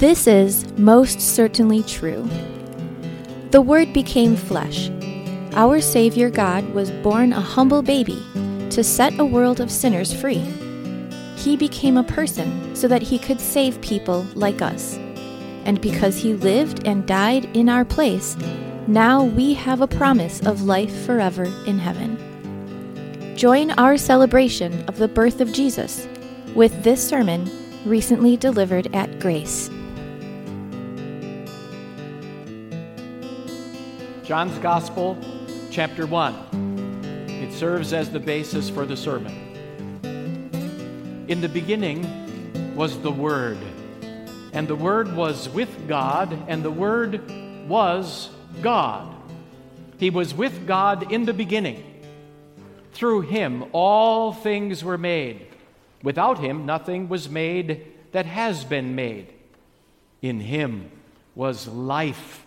This is most certainly true. The Word became flesh. Our Savior God was born a humble baby to set a world of sinners free. He became a person so that he could save people like us. And because he lived and died in our place, now we have a promise of life forever in heaven. Join our celebration of the birth of Jesus with this sermon recently delivered at Grace. John's Gospel, chapter 1. It serves as the basis for the sermon. In the beginning was the Word, and the Word was with God, and the Word was God. He was with God in the beginning. Through him all things were made. Without him nothing was made that has been made. In him was life,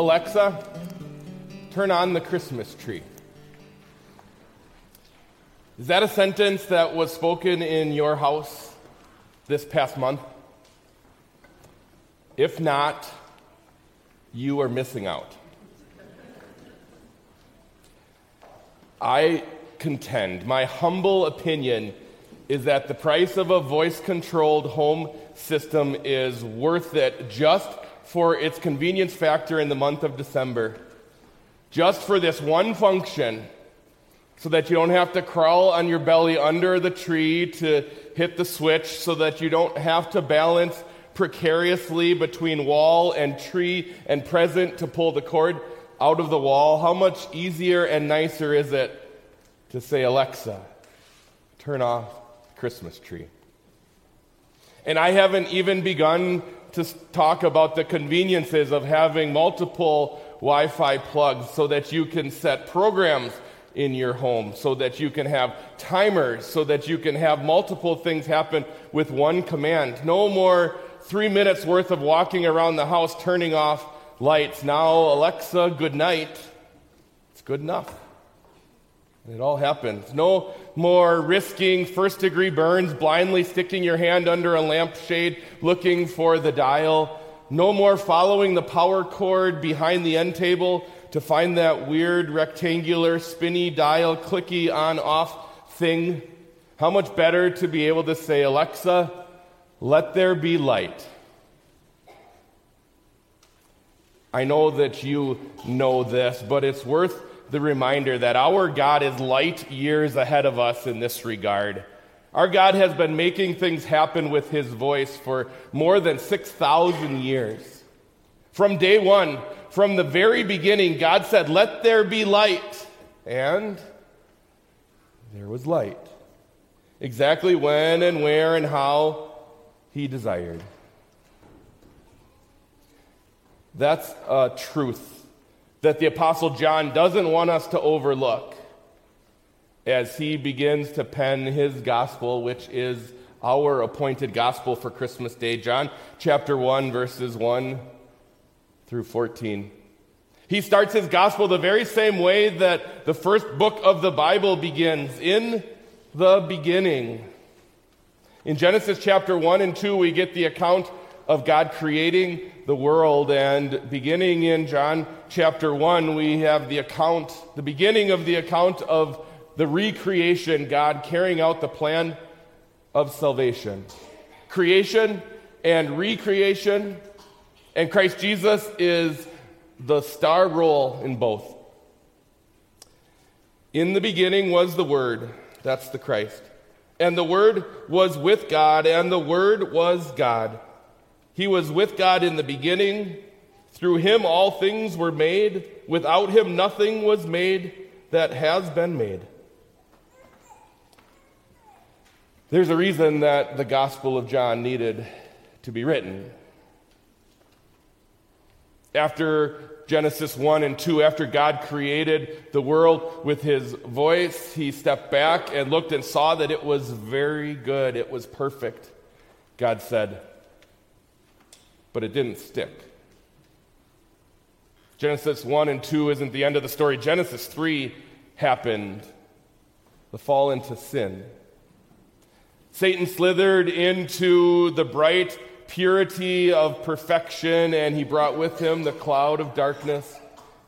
Alexa, turn on the Christmas tree. Is that a sentence that was spoken in your house? this past month? If not, you are missing out. I contend, my humble opinion is that the price of a voice controlled home system is worth it just for its convenience factor in the month of December. Just for this one function so that you don't have to crawl on your belly under the tree to hit the switch, so that you don't have to balance precariously between wall and tree and present to pull the cord out of the wall. How much easier and nicer is it to say, Alexa, turn off Christmas tree? And I haven't even begun to talk about the conveniences of having multiple Wi Fi plugs so that you can set programs in your home so that you can have timers, so that you can have multiple things happen with one command. No more three minutes worth of walking around the house turning off lights. Now, Alexa, good night. It's good enough. And it all happens. No more risking first degree burns, blindly sticking your hand under a lampshade looking for the dial. No more following the power cord behind the end table to find that weird rectangular spinny dial clicky on off thing. How much better to be able to say, Alexa, let there be light. I know that you know this, but it's worth the reminder that our God is light years ahead of us in this regard. Our God has been making things happen with his voice for more than 6,000 years. From day one, from the very beginning, God said, Let there be light. And there was light. Exactly when and where and how He desired. That's a truth that the Apostle John doesn't want us to overlook as he begins to pen his gospel, which is our appointed gospel for Christmas Day, John chapter 1, verses 1 through 14. He starts his gospel the very same way that the first book of the Bible begins in the beginning. In Genesis chapter 1 and 2, we get the account of God creating the world. And beginning in John chapter 1, we have the account, the beginning of the account of the recreation, God carrying out the plan of salvation. Creation and recreation, and Christ Jesus is the star role in both. In the beginning was the Word, that's the Christ. And the Word was with God, and the Word was God. He was with God in the beginning. Through him all things were made. Without him nothing was made that has been made. There's a reason that the Gospel of John needed to be written. After Genesis 1 and 2, after God created the world with his voice, he stepped back and looked and saw that it was very good. It was perfect, God said. But it didn't stick. Genesis 1 and 2 isn't the end of the story. Genesis 3 happened the fall into sin. Satan slithered into the bright purity of perfection, and he brought with him the cloud of darkness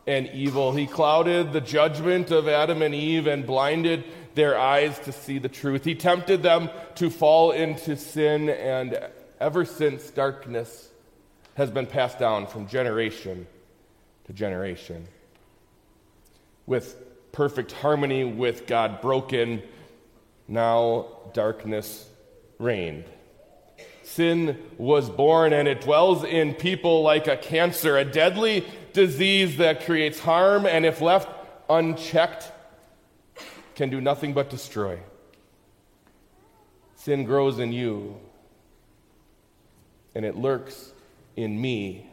and evil. He clouded the judgment of Adam and Eve and blinded their eyes to see the truth. He tempted them to fall into sin, and ever since, darkness has been passed down from generation to generation. With perfect harmony with God broken, now darkness reigned. Sin was born and it dwells in people like a cancer, a deadly disease that creates harm and, if left unchecked, can do nothing but destroy. Sin grows in you and it lurks in me.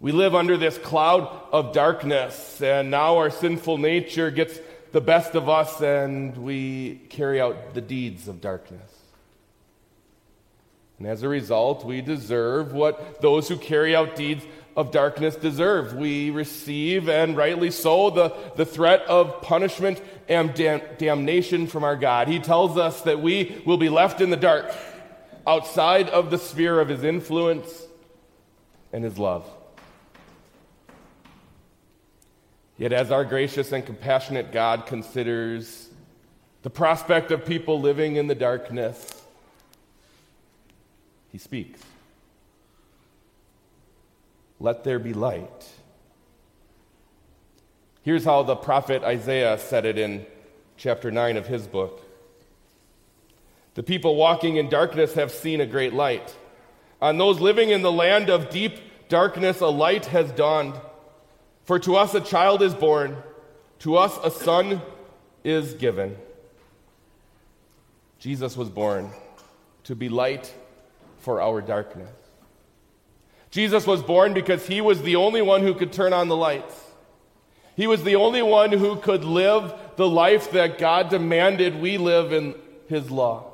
We live under this cloud of darkness, and now our sinful nature gets the best of us and we carry out the deeds of darkness. And as a result, we deserve what those who carry out deeds of darkness deserve. We receive, and rightly so, the, the threat of punishment and dam- damnation from our God. He tells us that we will be left in the dark, outside of the sphere of His influence and His love. Yet, as our gracious and compassionate God considers the prospect of people living in the darkness, he speaks. Let there be light. Here's how the prophet Isaiah said it in chapter 9 of his book The people walking in darkness have seen a great light. On those living in the land of deep darkness, a light has dawned. For to us a child is born, to us a son is given. Jesus was born to be light for our darkness. Jesus was born because he was the only one who could turn on the lights. He was the only one who could live the life that God demanded we live in his law.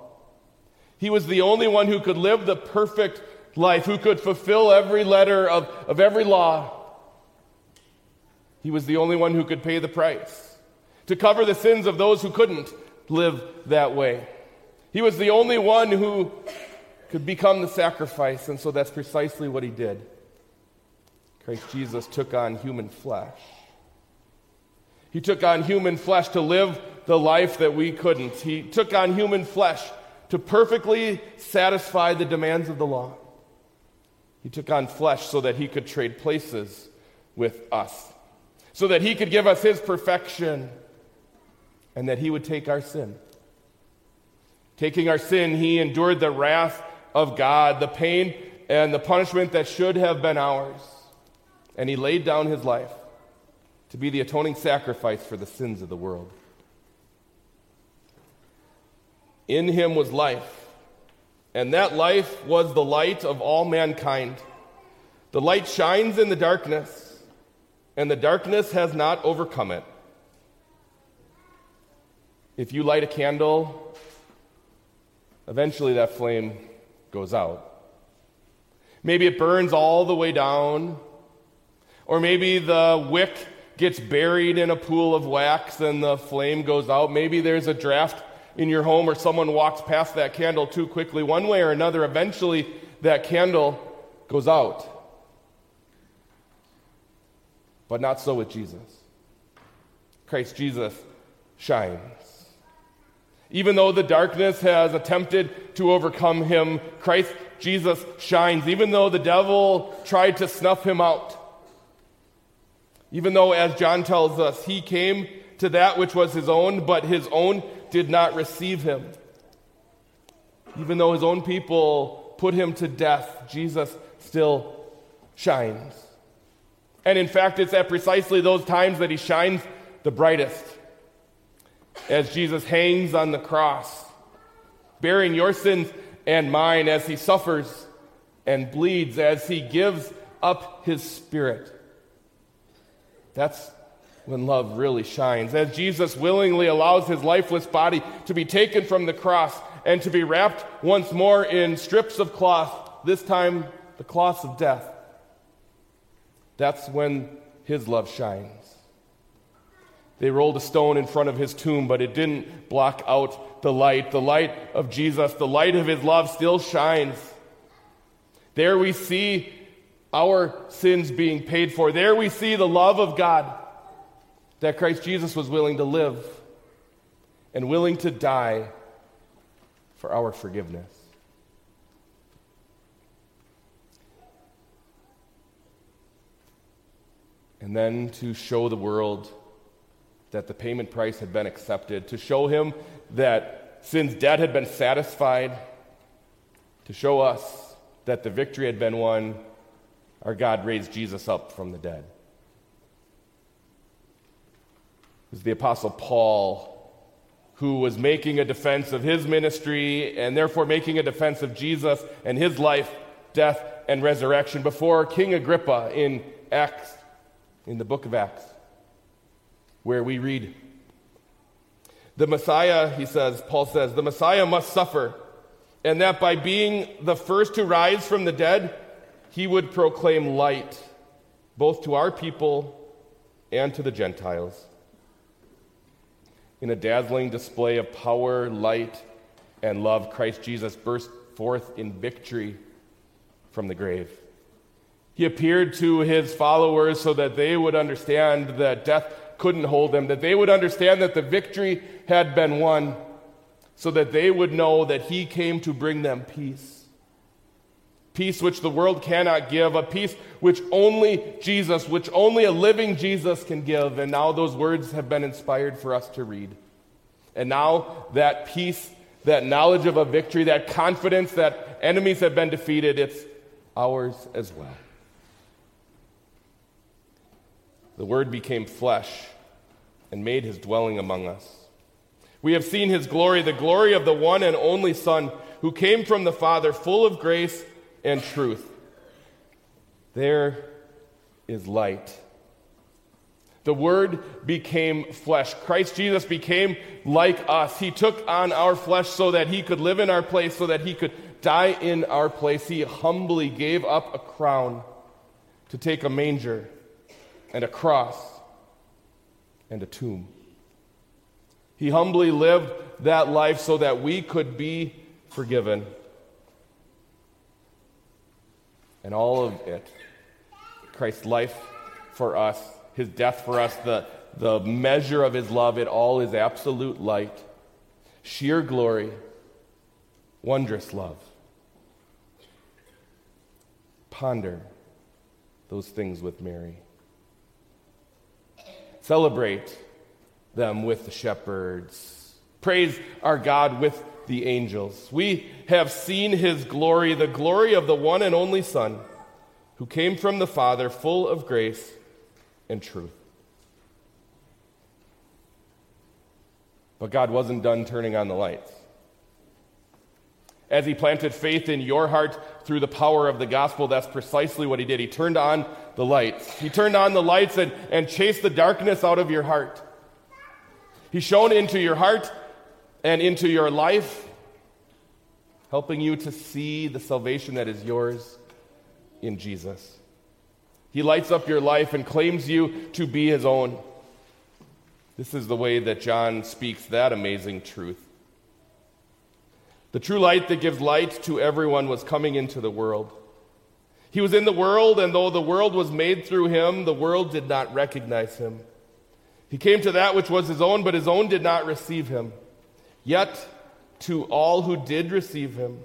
He was the only one who could live the perfect life, who could fulfill every letter of, of every law he was the only one who could pay the price to cover the sins of those who couldn't live that way. He was the only one who could become the sacrifice, and so that's precisely what he did. Christ Jesus took on human flesh. He took on human flesh to live the life that we couldn't. He took on human flesh to perfectly satisfy the demands of the law. He took on flesh so that he could trade places with us so that he could give us his perfection and that he would take our sin. Taking our sin, he endured the wrath of God, the pain and the punishment that should have been ours. And he laid down his life to be the atoning sacrifice for the sins of the world. In him was life, and that life was the light of all mankind. The light shines in the darkness and the darkness has not overcome it. If you light a candle eventually that flame goes out. Maybe it burns all the way down, or maybe the wick gets buried in a pool of wax and the flame goes out. Maybe there's a draft in your home or someone walks past that candle too quickly. One way or another, eventually that candle goes out. But not so with Jesus. Christ Jesus shines. Even though the darkness has attempted to overcome him, Christ Jesus shines. Even though the devil tried to snuff him out. Even though, as John tells us, he came to that which was his own, but his own did not receive him. Even though his own people put him to death, Jesus still shines. And in fact, it's at precisely those times that he shines the brightest. As Jesus hangs on the cross, bearing your sins and mine, as he suffers and bleeds, as he gives up his spirit. That's when love really shines. As Jesus willingly allows his lifeless body to be taken from the cross and to be wrapped once more in strips of cloth, this time the cloths of death. That's when his love shines. They rolled a stone in front of his tomb, but it didn't block out the light. The light of Jesus, the light of his love, still shines. There we see our sins being paid for. There we see the love of God that Christ Jesus was willing to live and willing to die for our forgiveness. And then to show the world that the payment price had been accepted, to show him that sin's debt had been satisfied, to show us that the victory had been won our God raised Jesus up from the dead. Was the Apostle Paul who was making a defense of his ministry and therefore making a defense of Jesus and his life, death, and resurrection before King Agrippa in Acts, in the book of Acts, where we read, The Messiah, he says, Paul says, the Messiah must suffer, and that by being the first to rise from the dead, he would proclaim light both to our people and to the Gentiles. In a dazzling display of power, light, and love, Christ Jesus burst forth in victory from the grave. He appeared to his followers so that they would understand that death couldn't hold them, that they would understand that the victory had been won, so that they would know that he came to bring them peace peace which the world cannot give, a peace which only Jesus, which only a living Jesus can give. And now those words have been inspired for us to read. And now that peace, that knowledge of a victory, that confidence that enemies have been defeated, it's ours as well. The Word became flesh and made his dwelling among us. We have seen his glory, the glory of the one and only Son who came from the Father, full of grace and truth. There is light. The Word became flesh. Christ Jesus became like us. He took on our flesh so that He could live in our place, so that He could die in our place. He humbly gave up a crown to take a manger and a cross and a tomb. He humbly lived that life so that we could be forgiven and all of it. Christ's life for us, his death for us, the, the measure of his love, it all is absolute light, sheer glory, wondrous love. Ponder those things with Mary. Celebrate them with the shepherds. Praise our God with the angels. We have seen his glory, the glory of the one and only Son, who came from the Father, full of grace and truth. But God wasn't done turning on the lights. As he planted faith in your heart through the power of the gospel, that's precisely what he did. He turned on the lights. He turned on the lights and, and chased the darkness out of your heart. He shone into your heart and into your life helping you to see the salvation that is yours in Jesus. He lights up your life and claims you to be his own. This is the way that John speaks that amazing truth. The true light that gives light to everyone was coming into the world. He was in the world, and though the world was made through him, the world did not recognize him. He came to that which was his own, but his own did not receive him. Yet, to all who did receive him,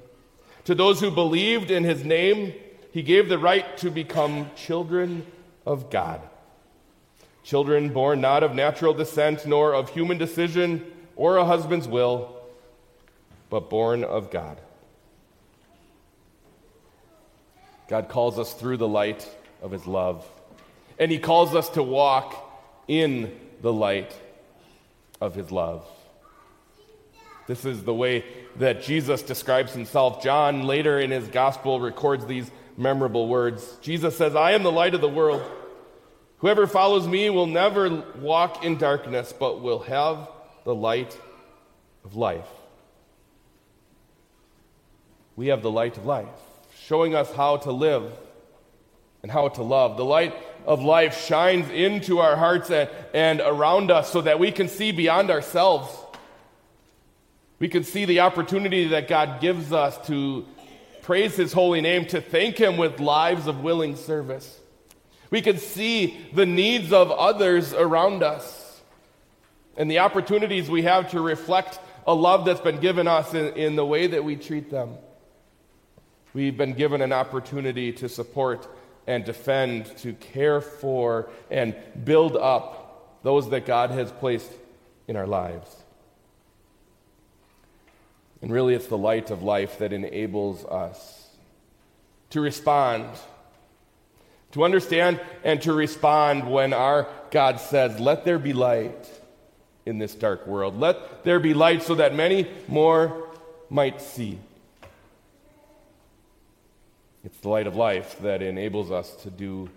to those who believed in his name, he gave the right to become children of God. Children born not of natural descent, nor of human decision or a husband's will, but born of God. God calls us through the light of his love. And he calls us to walk in the light of his love. This is the way that Jesus describes himself. John, later in his gospel, records these memorable words. Jesus says, I am the light of the world. Whoever follows me will never walk in darkness, but will have the light of life. We have the light of life showing us how to live and how to love. The light of life shines into our hearts and, and around us so that we can see beyond ourselves. We can see the opportunity that God gives us to praise His holy name, to thank Him with lives of willing service. We can see the needs of others around us and the opportunities we have to reflect a love that's been given us in, in the way that we treat them. We've been given an opportunity to support and defend, to care for, and build up those that God has placed in our lives. And really, it's the light of life that enables us to respond, to understand and to respond when our God says, Let there be light in this dark world. Let there be light so that many more might see. It's the light of life that enables us to do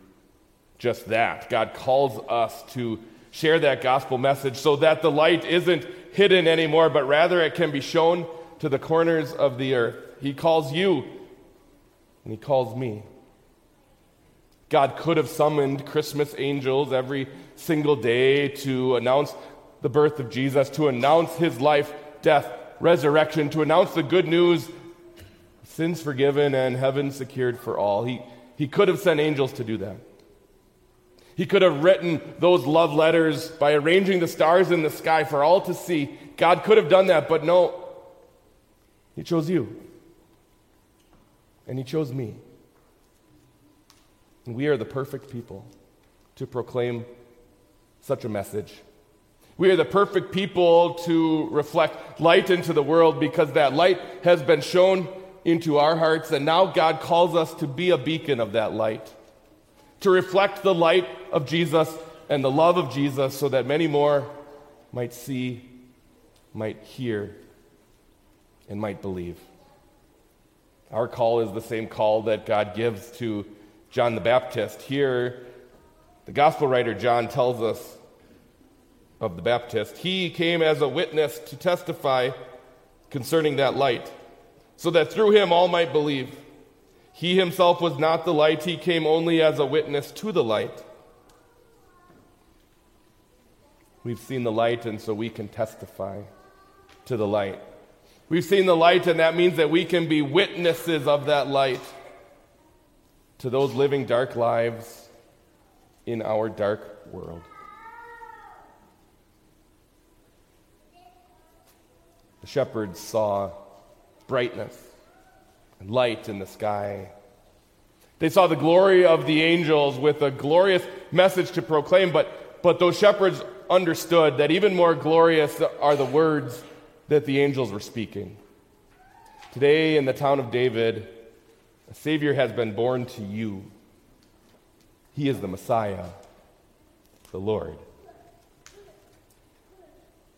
just that. God calls us to share that gospel message so that the light isn't hidden anymore, but rather it can be shown to the corners of the earth. He calls you, and He calls me. God could have summoned Christmas angels every single day to announce the birth of Jesus, to announce His life, death, resurrection, to announce the good news sins forgiven and heaven secured for all. He, he could have sent angels to do that. He could have written those love letters by arranging the stars in the sky for all to see. God could have done that, but no. He chose you. And He chose me. And we are the perfect people to proclaim such a message. We are the perfect people to reflect light into the world because that light has been shown into our hearts, and now God calls us to be a beacon of that light, to reflect the light of Jesus and the love of Jesus so that many more might see, might hear, and might believe. Our call is the same call that God gives to John the Baptist. Here, the gospel writer John tells us of the Baptist. He came as a witness to testify concerning that light so that through him all might believe. He himself was not the light, he came only as a witness to the light. We've seen the light, and so we can testify to the light. We've seen the light, and that means that we can be witnesses of that light to those living dark lives in our dark world. The shepherds saw brightness and light in the sky. They saw the glory of the angels with a glorious message to proclaim, but, but those shepherds understood that even more glorious are the words that the angels were speaking. Today, in the town of David, a Savior has been born to you. He is the Messiah, the Lord.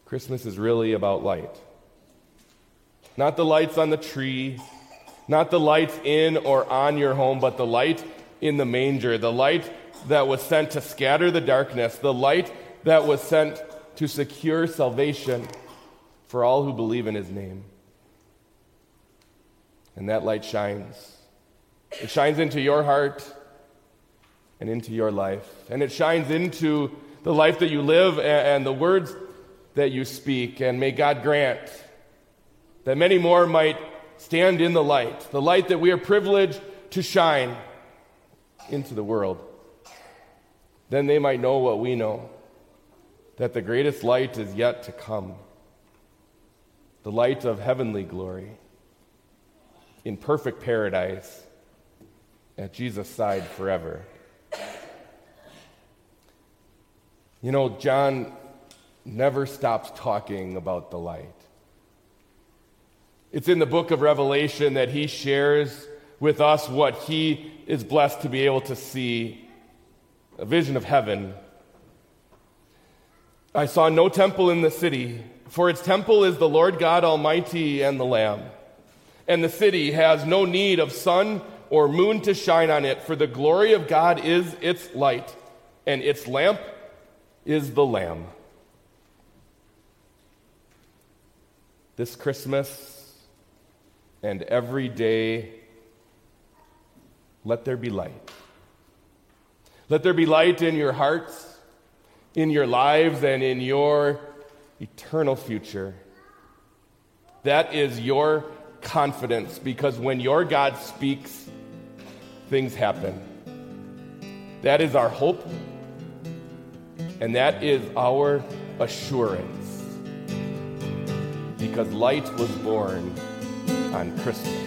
Christmas is really about light. Not the lights on the tree, not the lights in or on your home, but the light in the manger, the light that was sent to scatter the darkness, the light that was sent to secure salvation for all who believe in his name. And that light shines. It shines into your heart and into your life. And it shines into the life that you live and the words that you speak. And may God grant that many more might stand in the light, the light that we are privileged to shine into the world. Then they might know what we know that the greatest light is yet to come the light of heavenly glory in perfect paradise at Jesus' side forever. You know, John never stops talking about the light. It's in the book of Revelation that he shares with us what he is blessed to be able to see a vision of heaven. I saw no temple in the city, for its temple is the Lord God Almighty and the Lamb. And the city has no need of sun or moon to shine on it, for the glory of God is its light, and its lamp is the Lamb. This Christmas and every day, let there be light. Let there be light in your hearts, in your lives, and in your eternal future. That is your confidence because when your God speaks, things happen. That is our hope and that is our assurance. Because light was born on Christmas.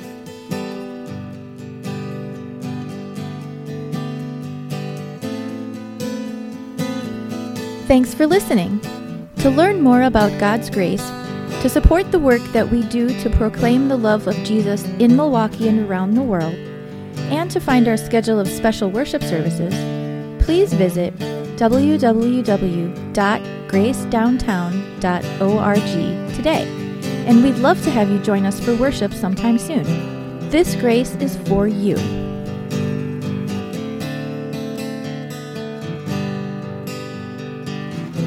Thanks for listening. To learn more about God's grace, to support the work that we do to proclaim the love of Jesus in Milwaukee and around the world, and to find our schedule of special worship services, please visit www.gracedowntown.org today. And we'd love to have you join us for worship sometime soon. This grace is for you.